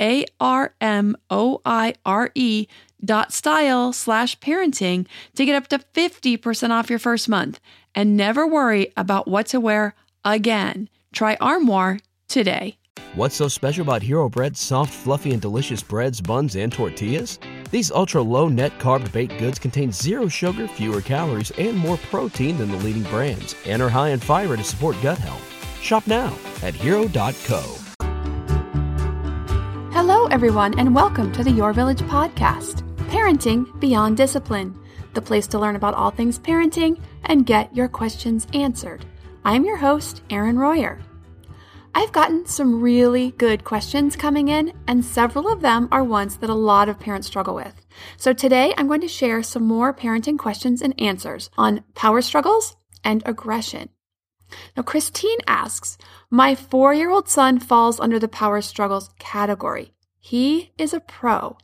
a R M O I R E dot style slash parenting to get up to 50% off your first month and never worry about what to wear again. Try Armoire today. What's so special about Hero Bread's soft, fluffy, and delicious breads, buns, and tortillas? These ultra low net carb baked goods contain zero sugar, fewer calories, and more protein than the leading brands, and are high in fiber to support gut health. Shop now at hero.co. Everyone, and welcome to the Your Village podcast Parenting Beyond Discipline, the place to learn about all things parenting and get your questions answered. I'm your host, Erin Royer. I've gotten some really good questions coming in, and several of them are ones that a lot of parents struggle with. So today I'm going to share some more parenting questions and answers on power struggles and aggression. Now, Christine asks, My four year old son falls under the power struggles category. He is a pro.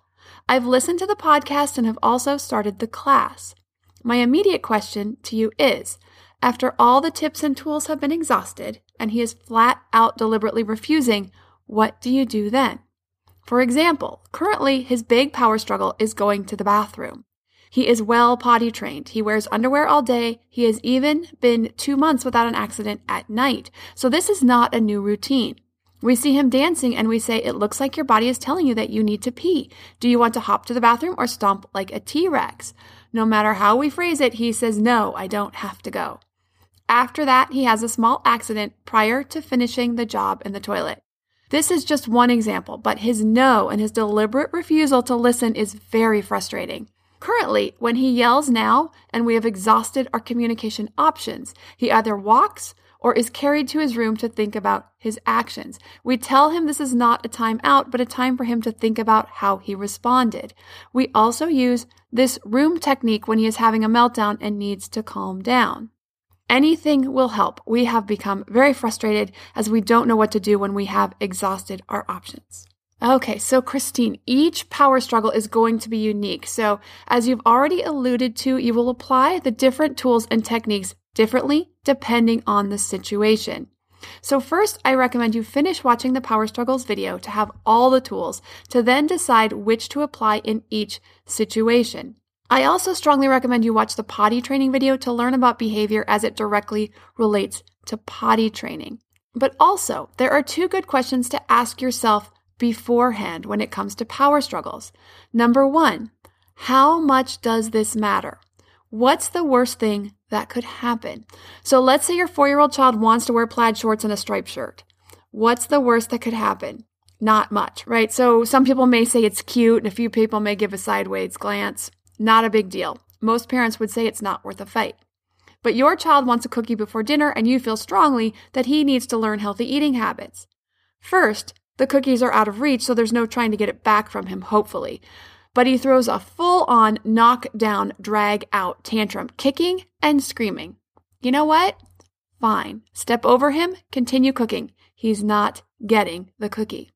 I've listened to the podcast and have also started the class. My immediate question to you is after all the tips and tools have been exhausted and he is flat out deliberately refusing, what do you do then? For example, currently his big power struggle is going to the bathroom. He is well potty trained. He wears underwear all day. He has even been two months without an accident at night. So this is not a new routine. We see him dancing and we say, It looks like your body is telling you that you need to pee. Do you want to hop to the bathroom or stomp like a T Rex? No matter how we phrase it, he says, No, I don't have to go. After that, he has a small accident prior to finishing the job in the toilet. This is just one example, but his no and his deliberate refusal to listen is very frustrating. Currently, when he yells now and we have exhausted our communication options, he either walks or is carried to his room to think about his actions. We tell him this is not a time out, but a time for him to think about how he responded. We also use this room technique when he is having a meltdown and needs to calm down. Anything will help. We have become very frustrated as we don't know what to do when we have exhausted our options. Okay, so Christine, each power struggle is going to be unique. So, as you've already alluded to, you will apply the different tools and techniques differently depending on the situation. So, first, I recommend you finish watching the Power Struggles video to have all the tools to then decide which to apply in each situation. I also strongly recommend you watch the potty training video to learn about behavior as it directly relates to potty training. But also, there are two good questions to ask yourself beforehand when it comes to power struggles. Number one, how much does this matter? What's the worst thing that could happen. So let's say your four year old child wants to wear plaid shorts and a striped shirt. What's the worst that could happen? Not much, right? So some people may say it's cute and a few people may give a sideways glance. Not a big deal. Most parents would say it's not worth a fight. But your child wants a cookie before dinner and you feel strongly that he needs to learn healthy eating habits. First, the cookies are out of reach, so there's no trying to get it back from him, hopefully but he throws a full on knock down, drag out tantrum, kicking and screaming. You know what? Fine. Step over him, continue cooking. He's not getting the cookie.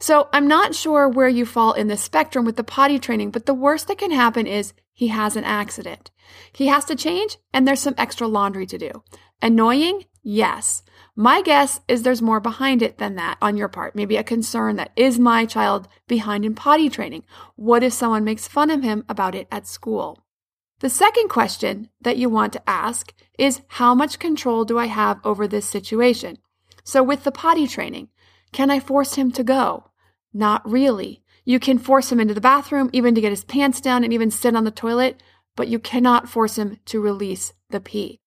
So I'm not sure where you fall in the spectrum with the potty training, but the worst that can happen is he has an accident. He has to change, and there's some extra laundry to do. Annoying? Yes. My guess is there's more behind it than that on your part. Maybe a concern that is my child behind in potty training? What if someone makes fun of him about it at school? The second question that you want to ask is how much control do I have over this situation? So with the potty training, can I force him to go? Not really. You can force him into the bathroom, even to get his pants down and even sit on the toilet, but you cannot force him to release the pee.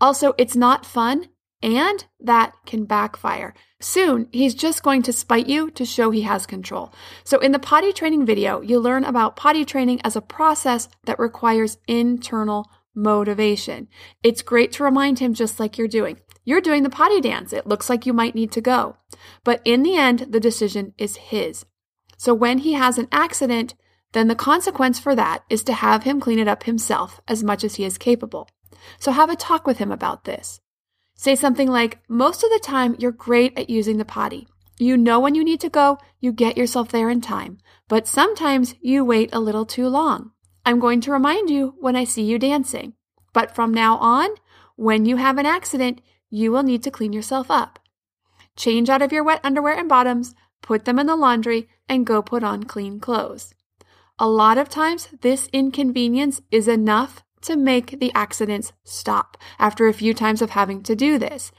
Also, it's not fun and that can backfire. Soon, he's just going to spite you to show he has control. So, in the potty training video, you learn about potty training as a process that requires internal motivation. It's great to remind him, just like you're doing. You're doing the potty dance. It looks like you might need to go. But in the end, the decision is his. So, when he has an accident, then the consequence for that is to have him clean it up himself as much as he is capable. So, have a talk with him about this. Say something like, Most of the time, you're great at using the potty. You know when you need to go, you get yourself there in time, but sometimes you wait a little too long. I'm going to remind you when I see you dancing. But from now on, when you have an accident, you will need to clean yourself up. Change out of your wet underwear and bottoms, put them in the laundry, and go put on clean clothes. A lot of times, this inconvenience is enough to make the accidents stop after a few times of having to do this.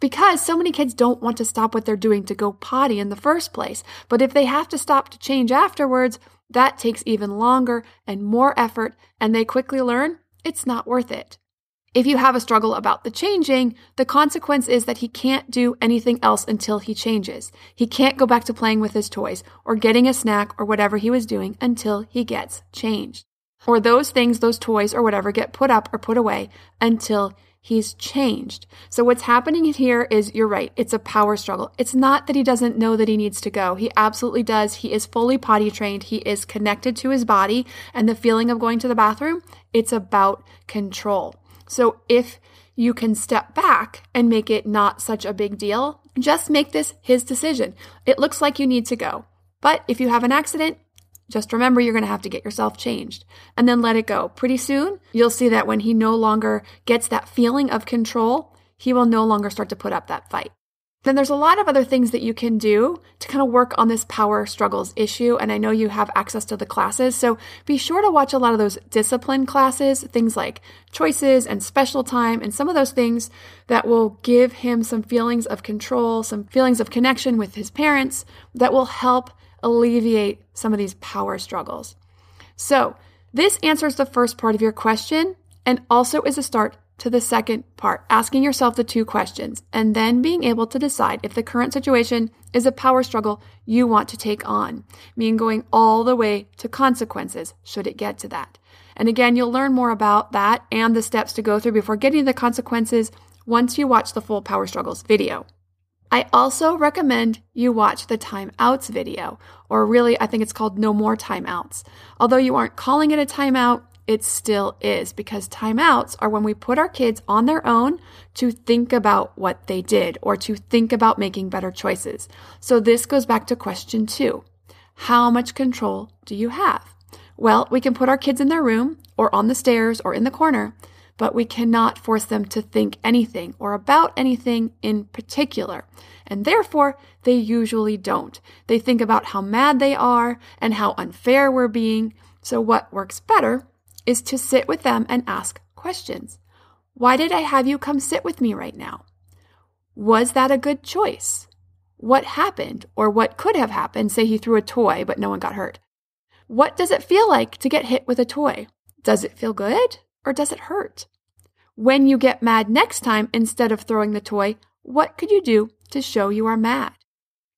Because so many kids don't want to stop what they're doing to go potty in the first place. But if they have to stop to change afterwards, that takes even longer and more effort, and they quickly learn it's not worth it. If you have a struggle about the changing, the consequence is that he can't do anything else until he changes. He can't go back to playing with his toys or getting a snack or whatever he was doing until he gets changed or those things, those toys or whatever get put up or put away until he's changed. So what's happening here is you're right. It's a power struggle. It's not that he doesn't know that he needs to go. He absolutely does. He is fully potty trained. He is connected to his body and the feeling of going to the bathroom. It's about control. So if you can step back and make it not such a big deal, just make this his decision. It looks like you need to go. But if you have an accident, just remember you're going to have to get yourself changed and then let it go. Pretty soon, you'll see that when he no longer gets that feeling of control, he will no longer start to put up that fight. Then there's a lot of other things that you can do to kind of work on this power struggles issue. And I know you have access to the classes. So be sure to watch a lot of those discipline classes, things like choices and special time, and some of those things that will give him some feelings of control, some feelings of connection with his parents that will help alleviate some of these power struggles. So, this answers the first part of your question and also is a start to the second part, asking yourself the two questions and then being able to decide if the current situation is a power struggle you want to take on, meaning going all the way to consequences should it get to that. And again, you'll learn more about that and the steps to go through before getting to the consequences once you watch the full power struggles video. I also recommend you watch the timeouts video, or really, I think it's called No More Timeouts. Although you aren't calling it a timeout, it still is because timeouts are when we put our kids on their own to think about what they did or to think about making better choices. So this goes back to question two. How much control do you have? Well, we can put our kids in their room or on the stairs or in the corner, but we cannot force them to think anything or about anything in particular. And therefore, they usually don't. They think about how mad they are and how unfair we're being. So, what works better is to sit with them and ask questions. Why did I have you come sit with me right now? Was that a good choice? What happened or what could have happened? Say he threw a toy, but no one got hurt. What does it feel like to get hit with a toy? Does it feel good or does it hurt? When you get mad next time, instead of throwing the toy, what could you do to show you are mad?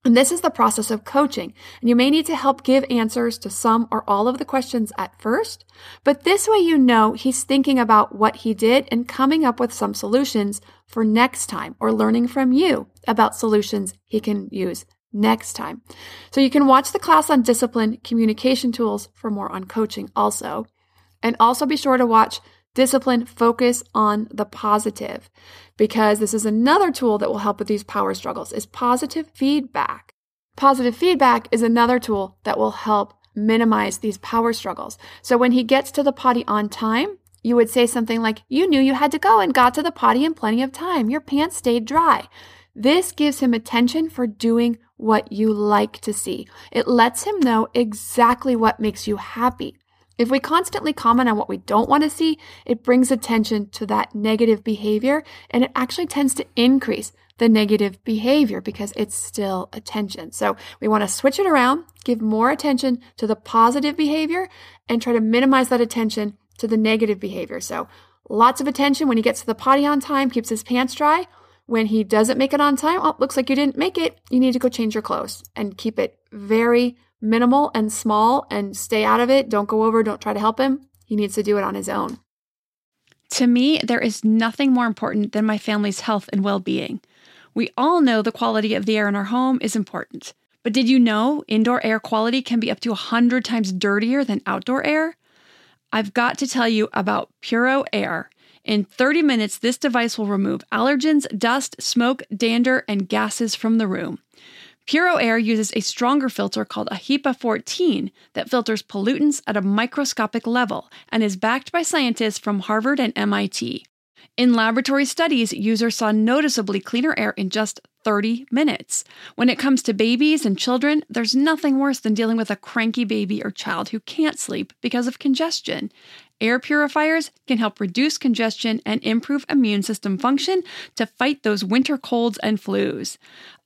And this is the process of coaching. And you may need to help give answers to some or all of the questions at first, but this way you know he's thinking about what he did and coming up with some solutions for next time or learning from you about solutions he can use next time. So you can watch the class on discipline communication tools for more on coaching also. And also be sure to watch Discipline, focus on the positive because this is another tool that will help with these power struggles is positive feedback. Positive feedback is another tool that will help minimize these power struggles. So when he gets to the potty on time, you would say something like, You knew you had to go and got to the potty in plenty of time. Your pants stayed dry. This gives him attention for doing what you like to see. It lets him know exactly what makes you happy. If we constantly comment on what we don't want to see, it brings attention to that negative behavior and it actually tends to increase the negative behavior because it's still attention. So we want to switch it around, give more attention to the positive behavior and try to minimize that attention to the negative behavior. So lots of attention when he gets to the potty on time, keeps his pants dry. When he doesn't make it on time, oh, looks like you didn't make it. You need to go change your clothes and keep it very minimal and small and stay out of it. Don't go over, don't try to help him. He needs to do it on his own. To me, there is nothing more important than my family's health and well being. We all know the quality of the air in our home is important. But did you know indoor air quality can be up to 100 times dirtier than outdoor air? I've got to tell you about Puro Air. In 30 minutes, this device will remove allergens, dust, smoke, dander, and gases from the room. Puro Air uses a stronger filter called a HEPA 14 that filters pollutants at a microscopic level and is backed by scientists from Harvard and MIT. In laboratory studies, users saw noticeably cleaner air in just 30 minutes. When it comes to babies and children, there's nothing worse than dealing with a cranky baby or child who can't sleep because of congestion. Air purifiers can help reduce congestion and improve immune system function to fight those winter colds and flus.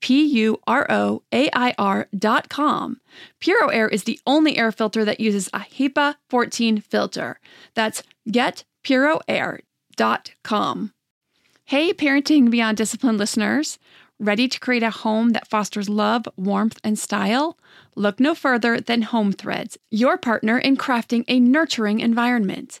P U R O A I R.com. Puro Air is the only air filter that uses a HEPA 14 filter. That's getpuroair.com. Hey, Parenting Beyond Discipline listeners. Ready to create a home that fosters love, warmth, and style? Look no further than Home Threads, your partner in crafting a nurturing environment.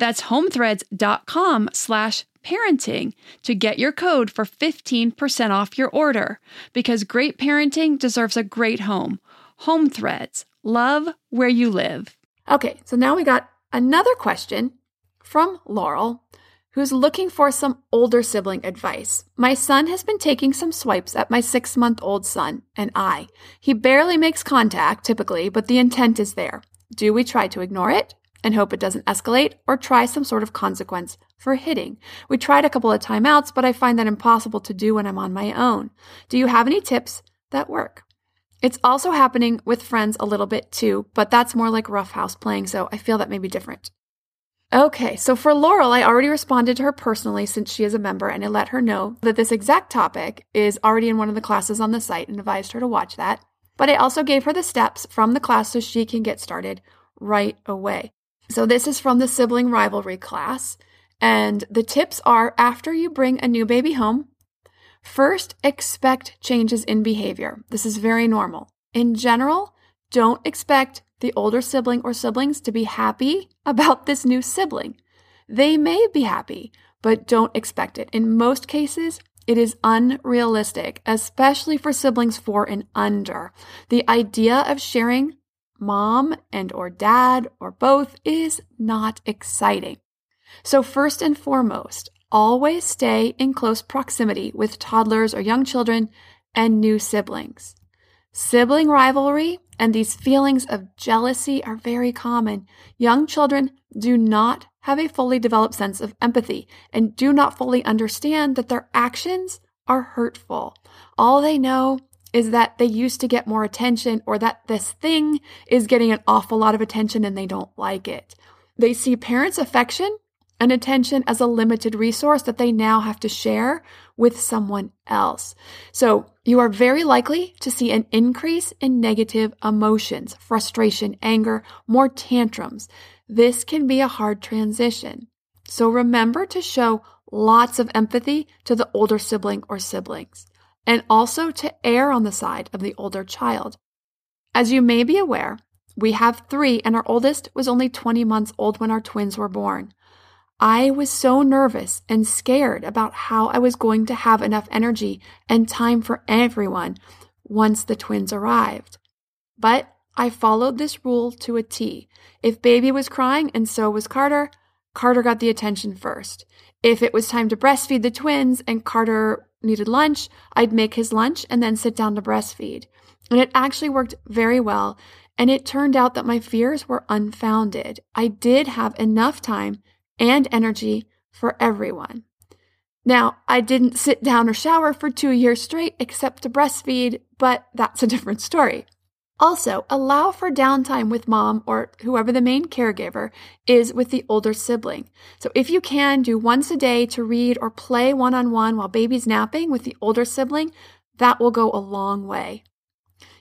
That's homethreads.com slash parenting to get your code for 15% off your order because great parenting deserves a great home. Home Threads, love where you live. Okay, so now we got another question from Laurel who's looking for some older sibling advice. My son has been taking some swipes at my six month old son and I. He barely makes contact typically, but the intent is there. Do we try to ignore it? And hope it doesn't escalate or try some sort of consequence for hitting. We tried a couple of timeouts, but I find that impossible to do when I'm on my own. Do you have any tips that work? It's also happening with friends a little bit too, but that's more like roughhouse playing, so I feel that may be different. Okay, so for Laurel, I already responded to her personally since she is a member and I let her know that this exact topic is already in one of the classes on the site and advised her to watch that. But I also gave her the steps from the class so she can get started right away. So this is from the sibling rivalry class. And the tips are after you bring a new baby home, first expect changes in behavior. This is very normal. In general, don't expect the older sibling or siblings to be happy about this new sibling. They may be happy, but don't expect it. In most cases, it is unrealistic, especially for siblings four and under. The idea of sharing mom and or dad or both is not exciting. So first and foremost, always stay in close proximity with toddlers or young children and new siblings. Sibling rivalry and these feelings of jealousy are very common. Young children do not have a fully developed sense of empathy and do not fully understand that their actions are hurtful. All they know is that they used to get more attention or that this thing is getting an awful lot of attention and they don't like it. They see parents' affection and attention as a limited resource that they now have to share with someone else. So you are very likely to see an increase in negative emotions, frustration, anger, more tantrums. This can be a hard transition. So remember to show lots of empathy to the older sibling or siblings and also to err on the side of the older child. As you may be aware, we have three, and our oldest was only 20 months old when our twins were born. I was so nervous and scared about how I was going to have enough energy and time for everyone once the twins arrived. But I followed this rule to a T. If baby was crying and so was Carter, Carter got the attention first. If it was time to breastfeed the twins and Carter needed lunch, I'd make his lunch and then sit down to breastfeed. And it actually worked very well. And it turned out that my fears were unfounded. I did have enough time and energy for everyone. Now, I didn't sit down or shower for two years straight except to breastfeed, but that's a different story. Also, allow for downtime with mom or whoever the main caregiver is with the older sibling. So, if you can, do once a day to read or play one on one while baby's napping with the older sibling, that will go a long way.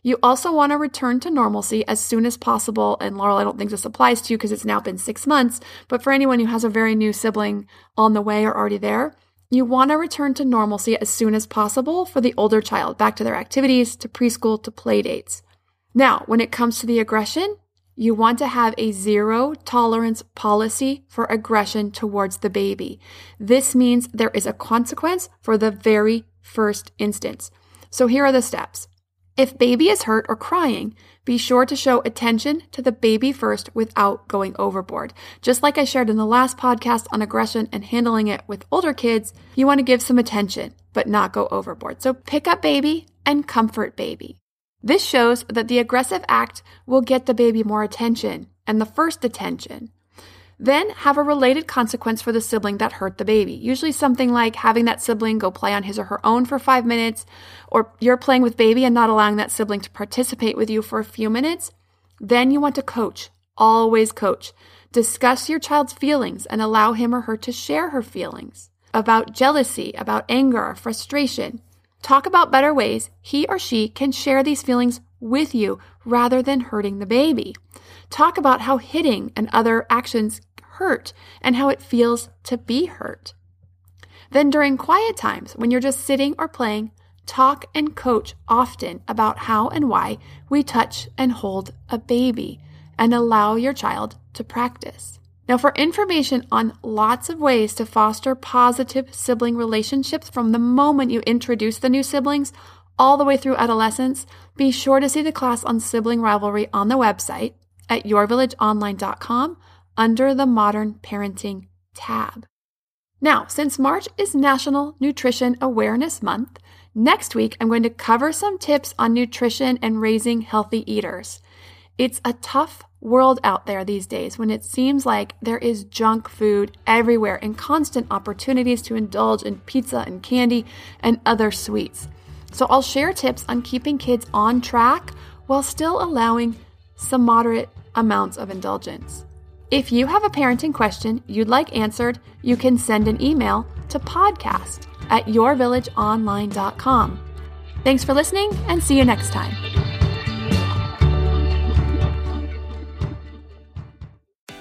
You also want to return to normalcy as soon as possible. And Laurel, I don't think this applies to you because it's now been six months, but for anyone who has a very new sibling on the way or already there, you want to return to normalcy as soon as possible for the older child, back to their activities, to preschool, to play dates. Now, when it comes to the aggression, you want to have a zero tolerance policy for aggression towards the baby. This means there is a consequence for the very first instance. So here are the steps. If baby is hurt or crying, be sure to show attention to the baby first without going overboard. Just like I shared in the last podcast on aggression and handling it with older kids, you want to give some attention, but not go overboard. So pick up baby and comfort baby. This shows that the aggressive act will get the baby more attention and the first attention. Then have a related consequence for the sibling that hurt the baby. Usually something like having that sibling go play on his or her own for five minutes, or you're playing with baby and not allowing that sibling to participate with you for a few minutes. Then you want to coach. Always coach. Discuss your child's feelings and allow him or her to share her feelings about jealousy, about anger, or frustration. Talk about better ways he or she can share these feelings with you rather than hurting the baby. Talk about how hitting and other actions hurt and how it feels to be hurt. Then, during quiet times, when you're just sitting or playing, talk and coach often about how and why we touch and hold a baby and allow your child to practice. Now, for information on lots of ways to foster positive sibling relationships from the moment you introduce the new siblings all the way through adolescence, be sure to see the class on sibling rivalry on the website at yourvillageonline.com under the Modern Parenting tab. Now, since March is National Nutrition Awareness Month, next week I'm going to cover some tips on nutrition and raising healthy eaters. It's a tough world out there these days when it seems like there is junk food everywhere and constant opportunities to indulge in pizza and candy and other sweets. So I'll share tips on keeping kids on track while still allowing some moderate amounts of indulgence. If you have a parenting question you'd like answered, you can send an email to podcast at yourvillageonline.com. Thanks for listening and see you next time.